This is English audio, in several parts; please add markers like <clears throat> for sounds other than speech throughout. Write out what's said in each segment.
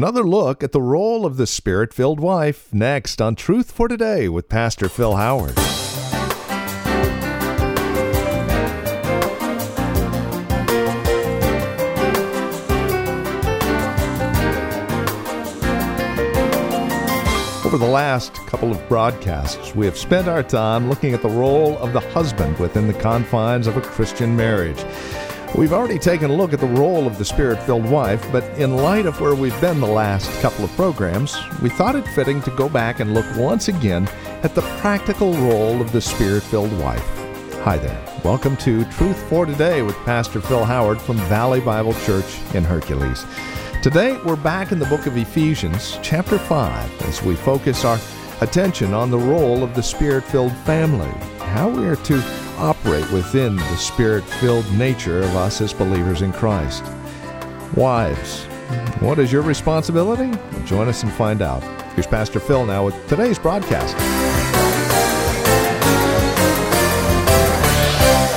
Another look at the role of the spirit filled wife next on Truth for Today with Pastor Phil Howard. Over the last couple of broadcasts, we have spent our time looking at the role of the husband within the confines of a Christian marriage. We've already taken a look at the role of the spirit filled wife, but in light of where we've been the last couple of programs, we thought it fitting to go back and look once again at the practical role of the spirit filled wife. Hi there. Welcome to Truth for Today with Pastor Phil Howard from Valley Bible Church in Hercules. Today, we're back in the book of Ephesians, chapter 5, as we focus our attention on the role of the spirit filled family, how we are to operate within the spirit filled nature of us as believers in Christ. Wives, what is your responsibility? Join us and find out. Here's Pastor Phil now with today's broadcast.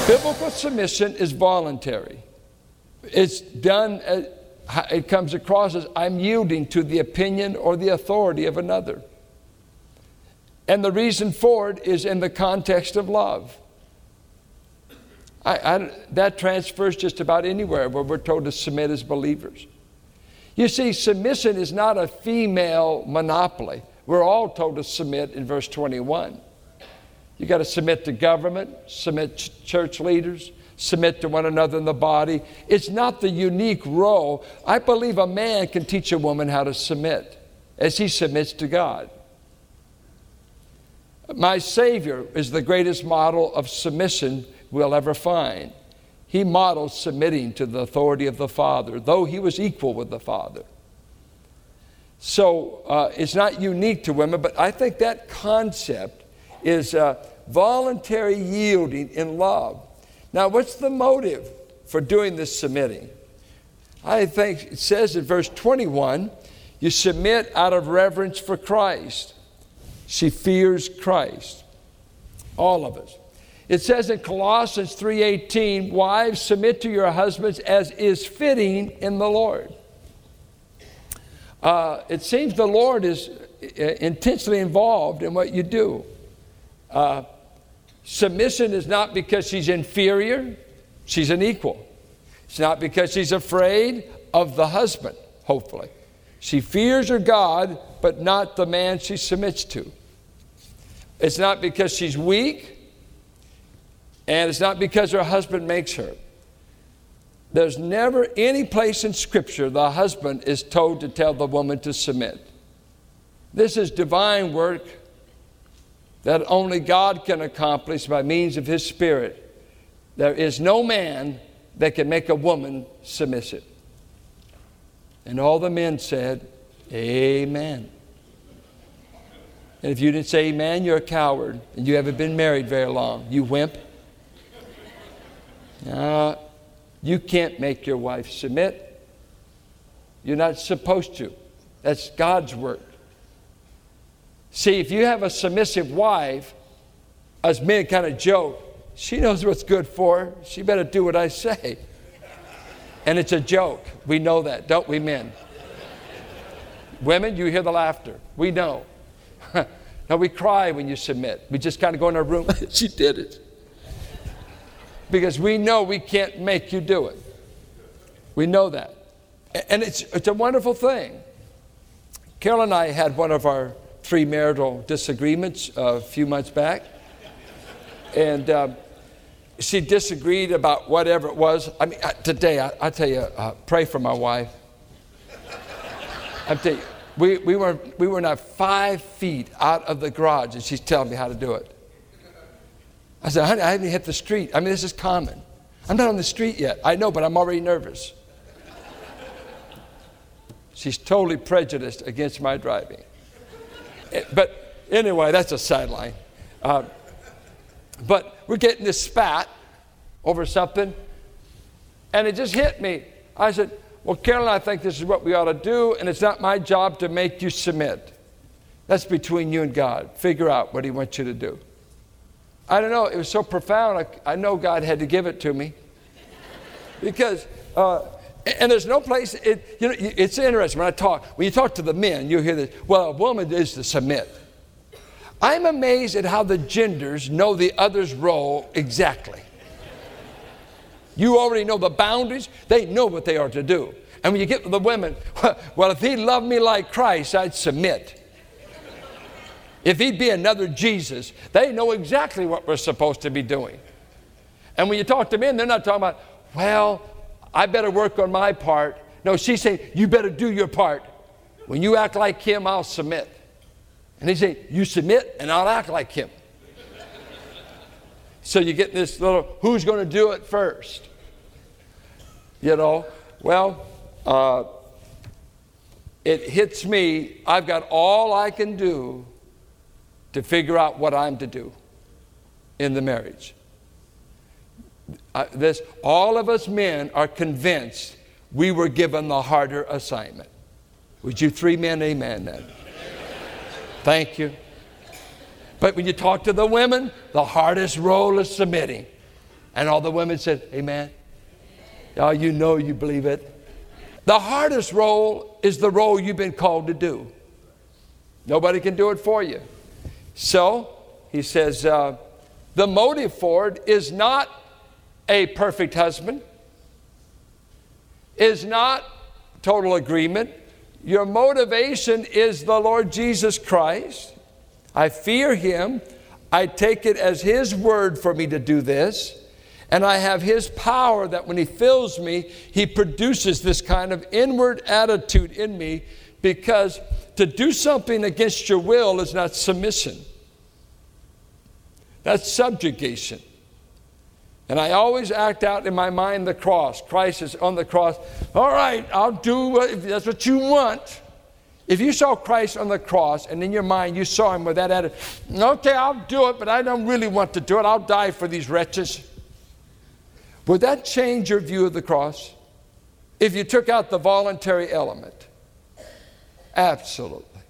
Biblical submission is voluntary. It's done, uh, it comes across as I'm yielding to the opinion or the authority of another. And the reason for it is in the context of love. I, I, that transfers just about anywhere where we're told to submit as believers. You see, submission is not a female monopoly. We're all told to submit in verse 21. You got to submit to government, submit to church leaders, submit to one another in the body. It's not the unique role. I believe a man can teach a woman how to submit as he submits to God. My Savior is the greatest model of submission we'll ever find. He modeled submitting to the authority of the Father, though he was equal with the Father. So uh, it's not unique to women, but I think that concept is uh, voluntary yielding in love. Now, what's the motive for doing this submitting? I think it says in verse 21 you submit out of reverence for Christ. She fears Christ. All of us. It says in Colossians 3:18, "Wives, submit to your husbands as is fitting in the Lord." Uh, it seems the Lord is uh, intensely involved in what you do. Uh, submission is not because she's inferior; she's an equal. It's not because she's afraid of the husband. Hopefully, she fears her God, but not the man she submits to. It's not because she's weak and it's not because her husband makes her. There's never any place in Scripture the husband is told to tell the woman to submit. This is divine work that only God can accomplish by means of His Spirit. There is no man that can make a woman submissive. And all the men said, Amen. And if you didn't say amen, you're a coward and you haven't been married very long, you wimp. Uh, you can't make your wife submit. You're not supposed to. That's God's work. See, if you have a submissive wife, as men kind of joke, she knows what's good for her. She better do what I say. And it's a joke. We know that, don't we, men? Women, you hear the laughter. We know. <laughs> now, we cry when you submit. We just kind of go in our room. <laughs> she did it because we know we can't make you do it. We know that. And it's, it's a wonderful thing. Carol and I had one of our three marital disagreements a few months back. And um, she disagreed about whatever it was. I mean, today, I, I tell you, uh, pray for my wife. I'm telling you, we, we, were, we were not five feet out of the garage, and she's telling me how to do it. I said, honey, I haven't hit the street. I mean, this is common. I'm not on the street yet. I know, but I'm already nervous. She's totally prejudiced against my driving. Eh, but anyway, that's a sideline. Uh, but we're getting this spat over something, and it just hit me. I said, Well, Carolyn, I think this is what we ought to do, and it's not my job to make you submit. That's between you and God. Figure out what He wants you to do. I don't know, it was so profound. I, I know God had to give it to me. because uh, And there's no place, it, you know, it's interesting when I talk, when you talk to the men, you hear this, well, a woman is to submit. I'm amazed at how the genders know the other's role exactly. You already know the boundaries, they know what they are to do. And when you get to the women, <laughs> well, if he loved me like Christ, I'd submit. If he'd be another Jesus, they know exactly what we're supposed to be doing. And when you talk to men, they're not talking about, well, I better work on my part. No, she's saying, you better do your part. When you act like him, I'll submit. And he's saying, you submit and I'll act like him. so you get this little, who's going to do it first? You know, well, uh, it hits me. I've got all I can do to figure out what I'm to do in the marriage. Uh, this, all of us men are convinced we were given the harder assignment. Would you three men amen that? Thank you. But when you talk to the women, the hardest role is submitting. And all the women said, Amen. Oh, you know you believe it. The hardest role is the role you've been called to do. Nobody can do it for you. So, he says, uh, the motive for it is not a perfect husband, is not total agreement. Your motivation is the Lord Jesus Christ. I fear him. I take it as his word for me to do this. And I have his power that when he fills me, he produces this kind of inward attitude in me because to do something against your will is not submission. That's subjugation. And I always act out in my mind the cross. Christ is on the cross. All right, I'll do what, that's what you want. If you saw Christ on the cross and in your mind you saw him with that attitude, okay, I'll do it, but I don't really want to do it. I'll die for these wretches. Would that change your view of the cross? If you took out the voluntary element? Absolutely.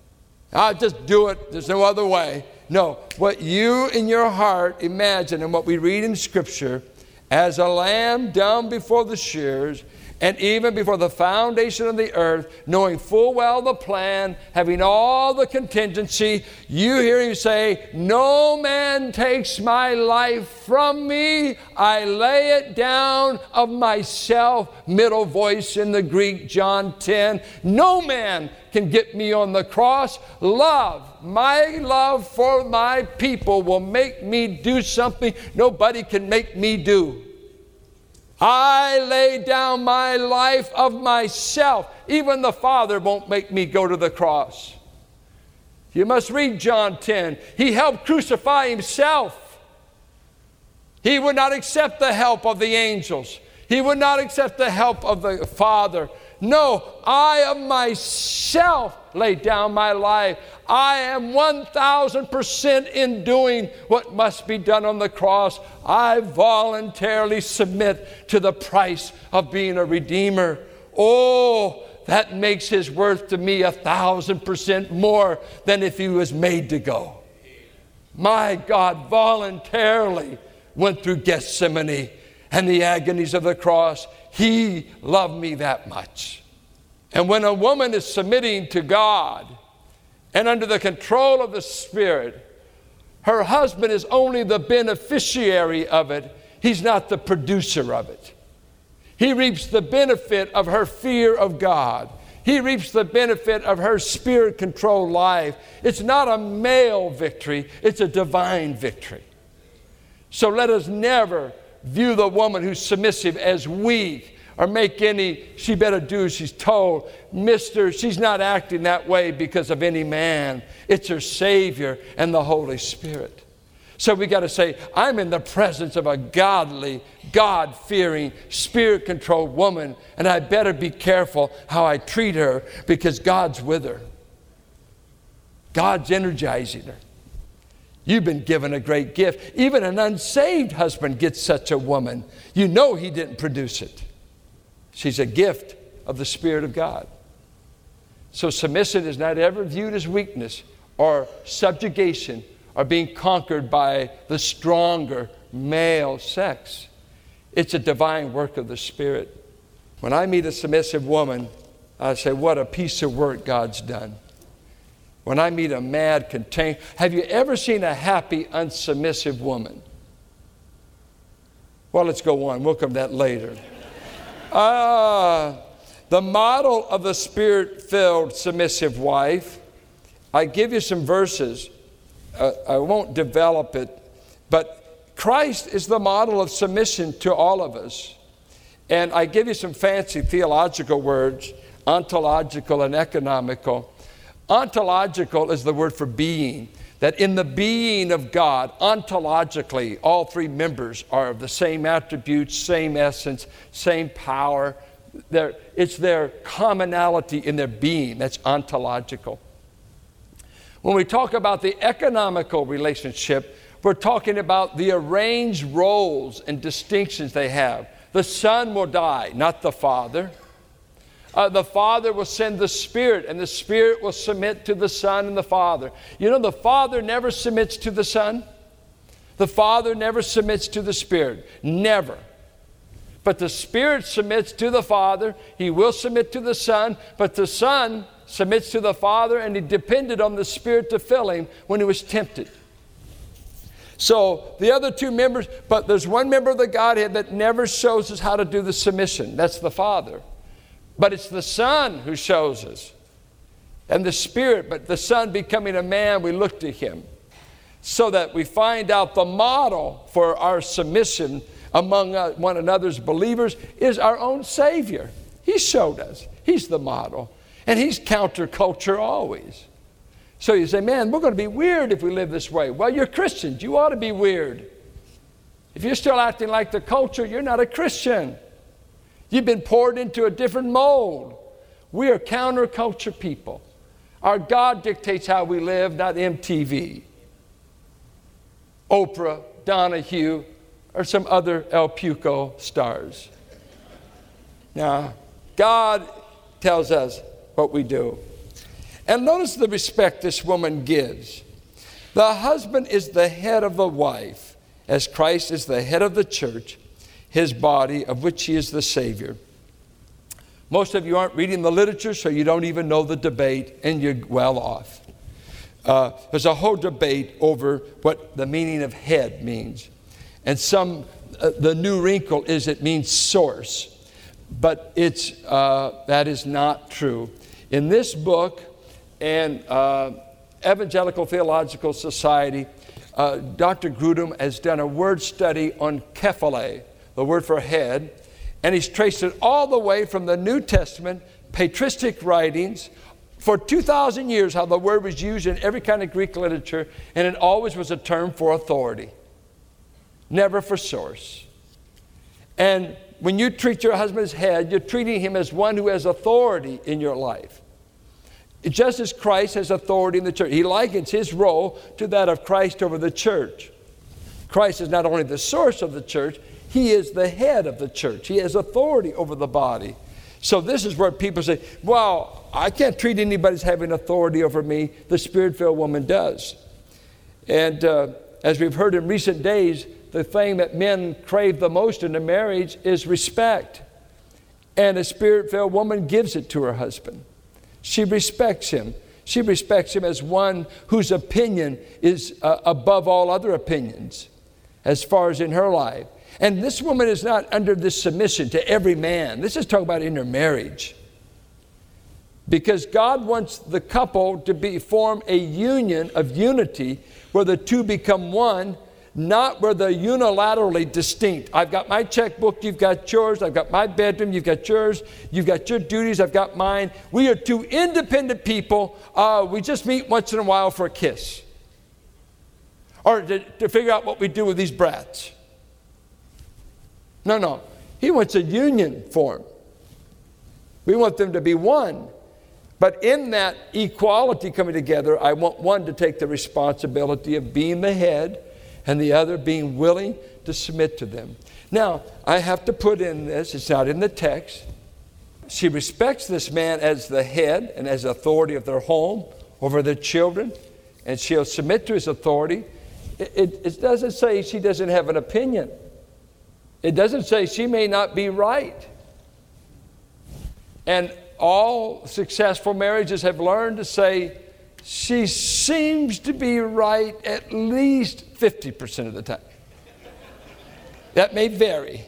I'll just do it. There's no other way. No, what you in your heart imagine and what we read in Scripture as a lamb down before the shears, and even before the foundation of the earth, knowing full well the plan, having all the contingency, you hear him say, No man takes my life from me. I lay it down of myself. Middle voice in the Greek, John 10. No man can get me on the cross. Love, my love for my people will make me do something nobody can make me do. I lay down my life of myself. Even the Father won't make me go to the cross. You must read John 10. He helped crucify himself. He would not accept the help of the angels. He would not accept the help of the Father. No, I of myself lay down my life. I am 1000% in doing what must be done on the cross. I voluntarily submit to the price of being a redeemer. Oh, that makes his worth to me a thousand percent more than if he was made to go. My God voluntarily went through Gethsemane and the agonies of the cross. He loved me that much. And when a woman is submitting to God and under the control of the Spirit, her husband is only the beneficiary of it, he's not the producer of it. He reaps the benefit of her fear of God. He reaps the benefit of her spirit controlled life. It's not a male victory, it's a divine victory. So let us never view the woman who's submissive as weak or make any, she better do as she's told. Mister, she's not acting that way because of any man. It's her Savior and the Holy Spirit. So we got to say, I'm in the presence of a godly, God fearing, spirit controlled woman, and I better be careful how I treat her because God's with her. God's energizing her. You've been given a great gift. Even an unsaved husband gets such a woman. You know he didn't produce it. She's a gift of the Spirit of God. So submission is not ever viewed as weakness or subjugation or being conquered by the stronger male sex. It's a divine work of the Spirit. When I meet a submissive woman, I say, What a piece of work God's done. When I meet a mad, contained, have you ever seen a happy, unsubmissive woman? Well, let's go on. We'll come to that later. Uh, the model of the spirit filled submissive wife. I give you some verses. Uh, I won't develop it, but Christ is the model of submission to all of us. And I give you some fancy theological words ontological and economical. Ontological is the word for being, that in the being of God, ontologically, all three members are of the same attributes, same essence, same power. They're, it's their commonality in their being. That's ontological. When we talk about the economical relationship, we're talking about the arranged roles and distinctions they have. The son will die, not the father. Uh, the Father will send the Spirit, and the Spirit will submit to the Son and the Father. You know, the Father never submits to the Son, the Father never submits to the Spirit. Never. But the Spirit submits to the Father, He will submit to the Son, but the Son submits to the Father, and He depended on the Spirit to fill Him when He was tempted. So the other two members, but there's one member of the Godhead that never shows us how to do the submission. That's the Father. But it's the Son who shows us. And the Spirit, but the Son becoming a man, we look to Him. So that we find out the model for our submission among uh, one another's believers is our own Savior. He showed us, He's the model. And He's counterculture always. So you say, man, we're going to be weird if we live this way. Well, you're Christians. You ought to be weird. If you're still acting like the culture, you're not a Christian. You've been poured into a different mold. We are counterculture people. Our God dictates how we live, not MTV, Oprah, Donahue, or some other El Puco stars. Now, God tells us what we do. And notice the respect this woman gives. The husband is the head of the wife, as Christ is the head of the church his body, of which he is the Savior. Most of you aren't reading the literature, so you don't even know the debate, and you're well off. Uh, there's a whole debate over what the meaning of head means. And some, uh, the new wrinkle is it means source. But it's, uh, that is not true. In this book and uh, Evangelical Theological Society, uh, Dr. Grudem has done a word study on kephale, the word for head, and he's traced it all the way from the New Testament, patristic writings, for 2,000 years, how the word was used in every kind of Greek literature, and it always was a term for authority, never for source. And when you treat your husband's head, you're treating him as one who has authority in your life. Just as Christ has authority in the church, he likens his role to that of Christ over the church. Christ is not only the source of the church, he is the head of the church, He has authority over the body. So, this is where people say, Well, I can't treat anybody as having authority over me. The spirit filled woman does. And uh, as we've heard in recent days, the thing that men crave the most in a marriage is respect. And a spirit filled woman gives it to her husband. She respects him. She respects him as one whose opinion is uh, above all other opinions as far as in her life. And this woman is not under this submission to every man. This is talking about in her marriage. Because God wants the couple to be form a union of unity where the two become one, not where they're unilaterally distinct. I've got my checkbook, you've got yours, I've got my bedroom, you've got yours, you've got your duties, I've got mine. We are two independent people. Uh, we just meet once in a while for a kiss or to, to figure out what we do with these brats. No, no. He wants a union form. We want them to be one. But in that equality coming together, I want one to take the responsibility of being the head and the other being willing to submit to them. Now, I have to put in this, it's not in the text. She respects this man as the head and as authority of their home over their children, and she'll submit to his authority. It, it, it doesn't say she doesn't have an opinion. It doesn't say she may not be right. And all successful marriages have learned to say, she seems to be right at least 50% of the time. that may vary.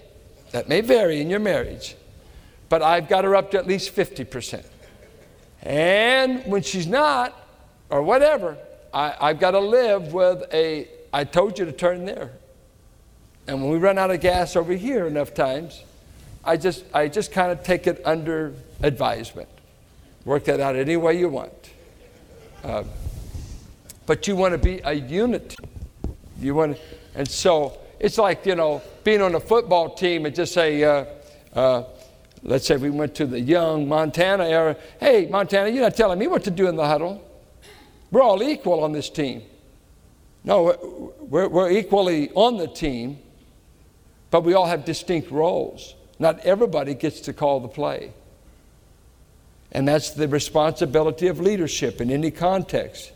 That may vary in your marriage. But I've got her up to at least 50%. And when she's not, or whatever, I, I've got to live with a, I told you to turn there. And when we run out of gas over here enough times, I just, I just kind of take it under advisement. Work that out any way you want. Uh, but you want to be a unit. You want, and so it's like you know being on a football team and just say, uh, uh, let's say we went to the young Montana era. Hey, Montana, you're not telling me what to do in the huddle. We're all equal on this team. No, we're, we're equally on the team, but we all have distinct roles. Not everybody gets to call the play. And that's the responsibility of leadership in any context.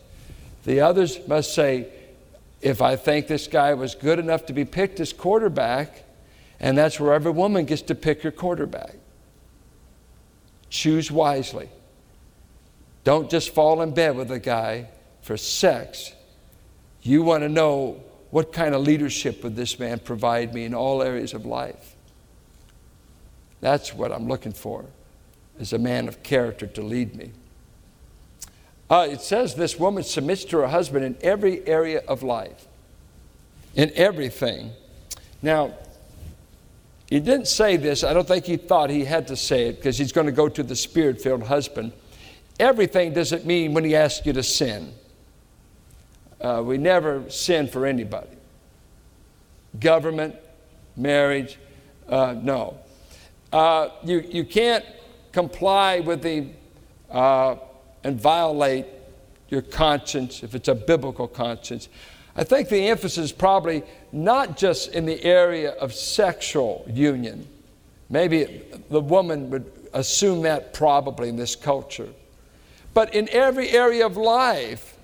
The others must say, if I think this guy was good enough to be picked as quarterback, and that's where every woman gets to pick her quarterback. Choose wisely. Don't just fall in bed with a guy for sex. You want to know what kind of leadership would this man provide me in all areas of life. That's what I'm looking for, is a man of character to lead me. Uh, it says this woman submits to her husband in every area of life, in everything. Now, he didn't say this. I don't think he thought he had to say it because he's going to go to the spirit filled husband. Everything doesn't mean when he asks you to sin. Uh, we never sin for anybody. Government, marriage, uh, no. Uh, you, you can't comply with the uh, and violate your conscience if it's a biblical conscience. I think the emphasis is probably not just in the area of sexual union. Maybe the woman would assume that probably in this culture. But in every area of life,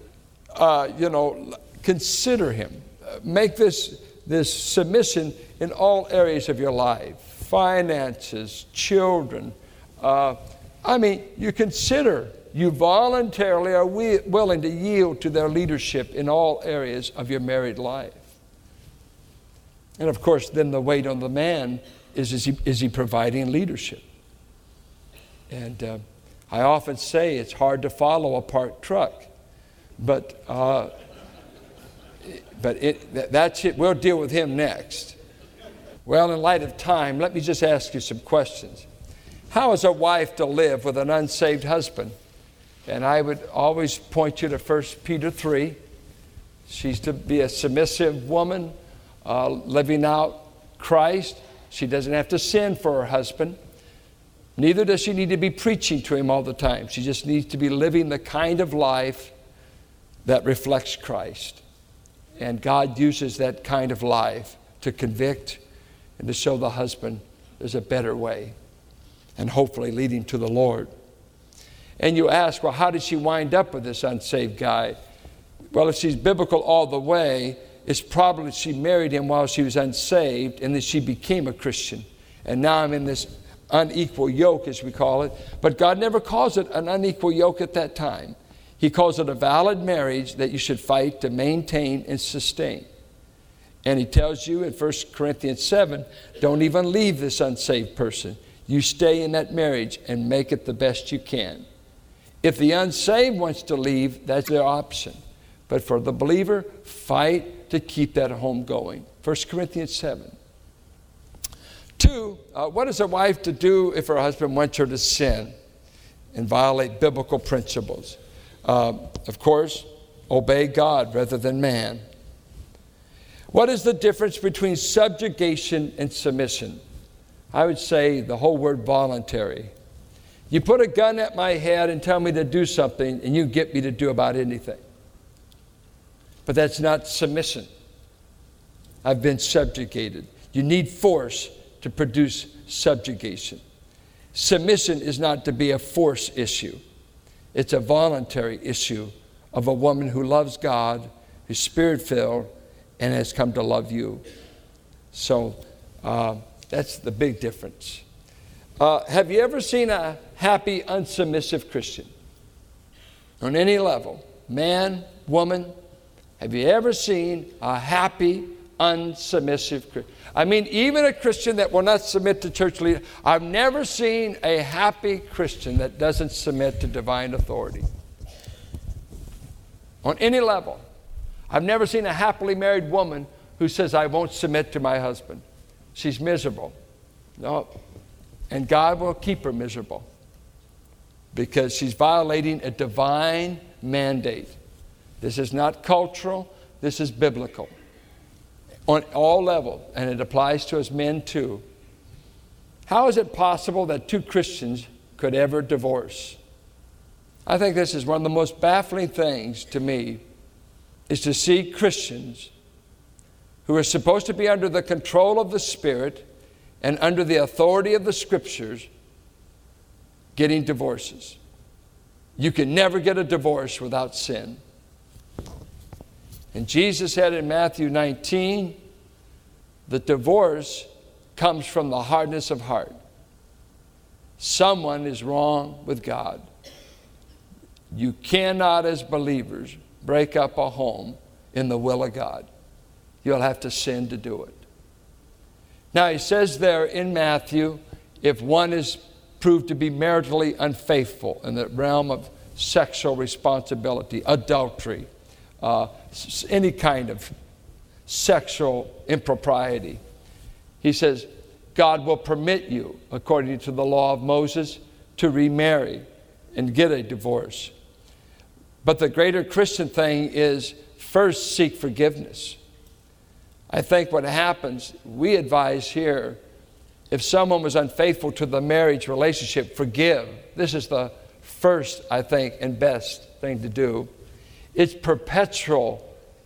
uh, you know, consider him. Make this, this submission in all areas of your life finances, children. Uh, I mean, you consider you voluntarily are we- willing to yield to their leadership in all areas of your married life. And of course, then the weight on the man is is he, is he providing leadership? And uh, I often say it's hard to follow a parked truck, but, uh, but it, that's it. We'll deal with him next. Well, in light of time, let me just ask you some questions. How is a wife to live with an unsaved husband? And I would always point you to 1 Peter 3. She's to be a submissive woman, uh, living out Christ. She doesn't have to sin for her husband. Neither does she need to be preaching to him all the time. She just needs to be living the kind of life that reflects Christ. And God uses that kind of life to convict and to show the husband there's a better way and hopefully leading to the Lord. And you ask, well, how did she wind up with this unsaved guy? Well, if she's biblical all the way, it's probably she married him while she was unsaved and then she became a Christian. And now I'm in this unequal yoke, as we call it. But God never calls it an unequal yoke at that time. He calls it a valid marriage that you should fight to maintain and sustain. And He tells you in 1 Corinthians 7 don't even leave this unsaved person. You stay in that marriage and make it the best you can. If the unsaved wants to leave, that's their option. But for the believer, fight to keep that home going. 1 Corinthians 7. Two, uh, what is a wife to do if her husband wants her to sin and violate biblical principles? Uh, of course, obey God rather than man. What is the difference between subjugation and submission? I would say the whole word voluntary. You put a gun at my head and tell me to do something, and you get me to do about anything. But that's not submission. I've been subjugated. You need force to produce subjugation. Submission is not to be a force issue, it's a voluntary issue of a woman who loves God, who's spirit filled, and has come to love you. So uh, that's the big difference. Uh, have you ever seen a happy, unsubmissive Christian? On any level, man, woman, have you ever seen a happy, unsubmissive? I mean, even a Christian that will not submit to church leader. I've never seen a happy Christian that doesn't submit to divine authority. On any level. I've never seen a happily married woman who says, I won't submit to my husband. She's miserable. No. And God will keep her miserable because she's violating a divine mandate. This is not cultural, this is biblical on all levels, and it applies to us men too. How is it possible that two Christians could ever divorce? I think this is one of the most baffling things to me is to see Christians who are supposed to be under the control of the Spirit and under the authority of the Scriptures getting divorces. You can never get a divorce without sin. And Jesus said in Matthew 19 that divorce comes from the hardness of heart. Someone is wrong with God. You cannot, as believers, break up a home in the will of God. You'll have to sin to do it. Now, he says there in Matthew if one is proved to be maritally unfaithful in the realm of sexual responsibility, adultery, uh, any kind of sexual impropriety. He says, God will permit you, according to the law of Moses, to remarry and get a divorce. But the greater Christian thing is first seek forgiveness. I think what happens, we advise here, if someone was unfaithful to the marriage relationship, forgive. This is the first, I think, and best thing to do. It's perpetual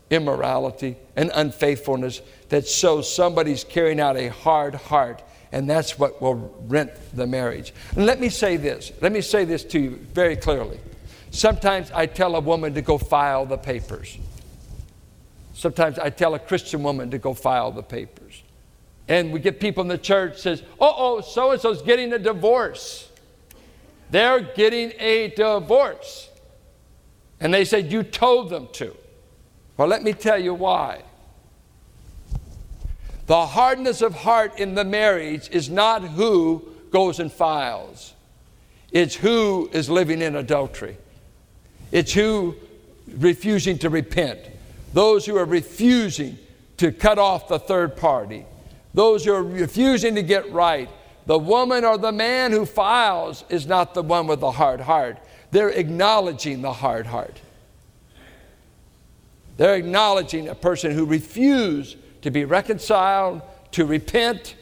immorality and unfaithfulness that shows somebody's carrying out a hard heart, and that's what will rent the marriage. And let me say this let me say this to you very clearly. Sometimes I tell a woman to go file the papers. Sometimes I tell a Christian woman to go file the papers. And we get people in the church says, "Oh, oh, so and so's getting a divorce. They're getting a divorce." And they said, You told them to. Well, let me tell you why. The hardness of heart in the marriage is not who goes and files, it's who is living in adultery. It's who refusing to repent. Those who are refusing to cut off the third party. Those who are refusing to get right. The woman or the man who files is not the one with the hard heart. They're acknowledging the hard heart. They're acknowledging a person who refused to be reconciled, to repent,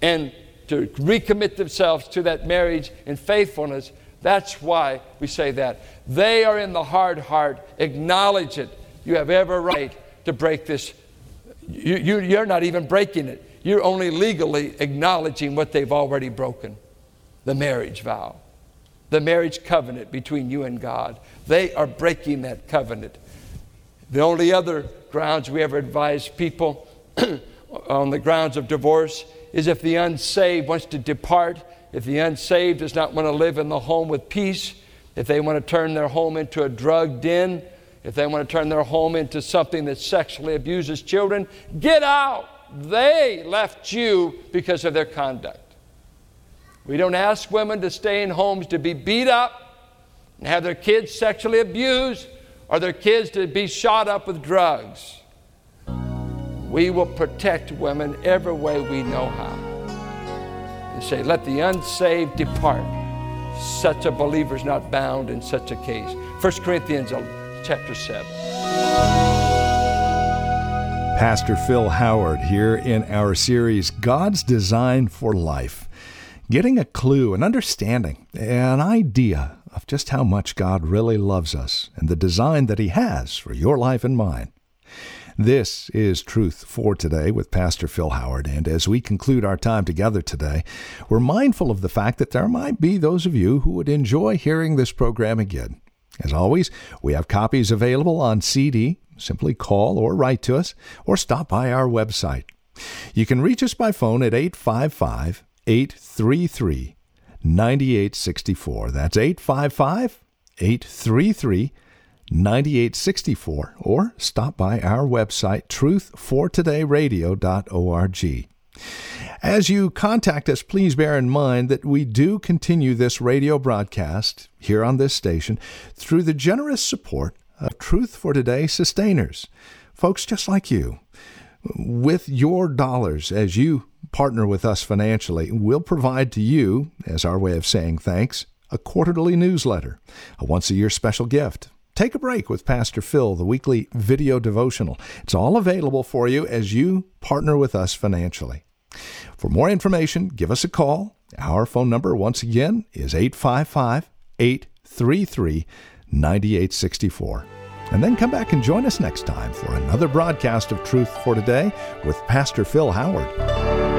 and to recommit themselves to that marriage in faithfulness. That's why we say that. They are in the hard heart. Acknowledge it. You have every right to break this. You, you, you're not even breaking it. You're only legally acknowledging what they've already broken the marriage vow the marriage covenant between you and God. They are breaking that covenant. The only other grounds we ever advise people <clears throat> on the grounds of divorce is if the unsaved wants to depart, if the unsaved does not want to live in the home with peace, if they want to turn their home into a drug den, if they want to turn their home into something that sexually abuses children, get out. They left you because of their conduct. We don't ask women to stay in homes to be beat up and have their kids sexually abused or their kids to be shot up with drugs. We will protect women every way we know how. And say, let the unsaved depart. Such a believer is not bound in such a case. 1 Corinthians chapter 7. Pastor Phil Howard here in our series, God's Design for Life getting a clue, an understanding, an idea of just how much God really loves us and the design that He has for your life and mine. This is Truth for Today with Pastor Phil Howard. And as we conclude our time together today, we're mindful of the fact that there might be those of you who would enjoy hearing this program again. As always, we have copies available on CD. Simply call or write to us or stop by our website. You can reach us by phone at 855 833 9864. That's 855 833 9864. Or stop by our website, truthfortodayradio.org. As you contact us, please bear in mind that we do continue this radio broadcast here on this station through the generous support of Truth for Today sustainers, folks just like you. With your dollars, as you partner with us financially, we'll provide to you, as our way of saying thanks, a quarterly newsletter, a once a year special gift. Take a break with Pastor Phil, the weekly video devotional. It's all available for you as you partner with us financially. For more information, give us a call. Our phone number, once again, is 855 833 9864. And then come back and join us next time for another broadcast of Truth for Today with Pastor Phil Howard.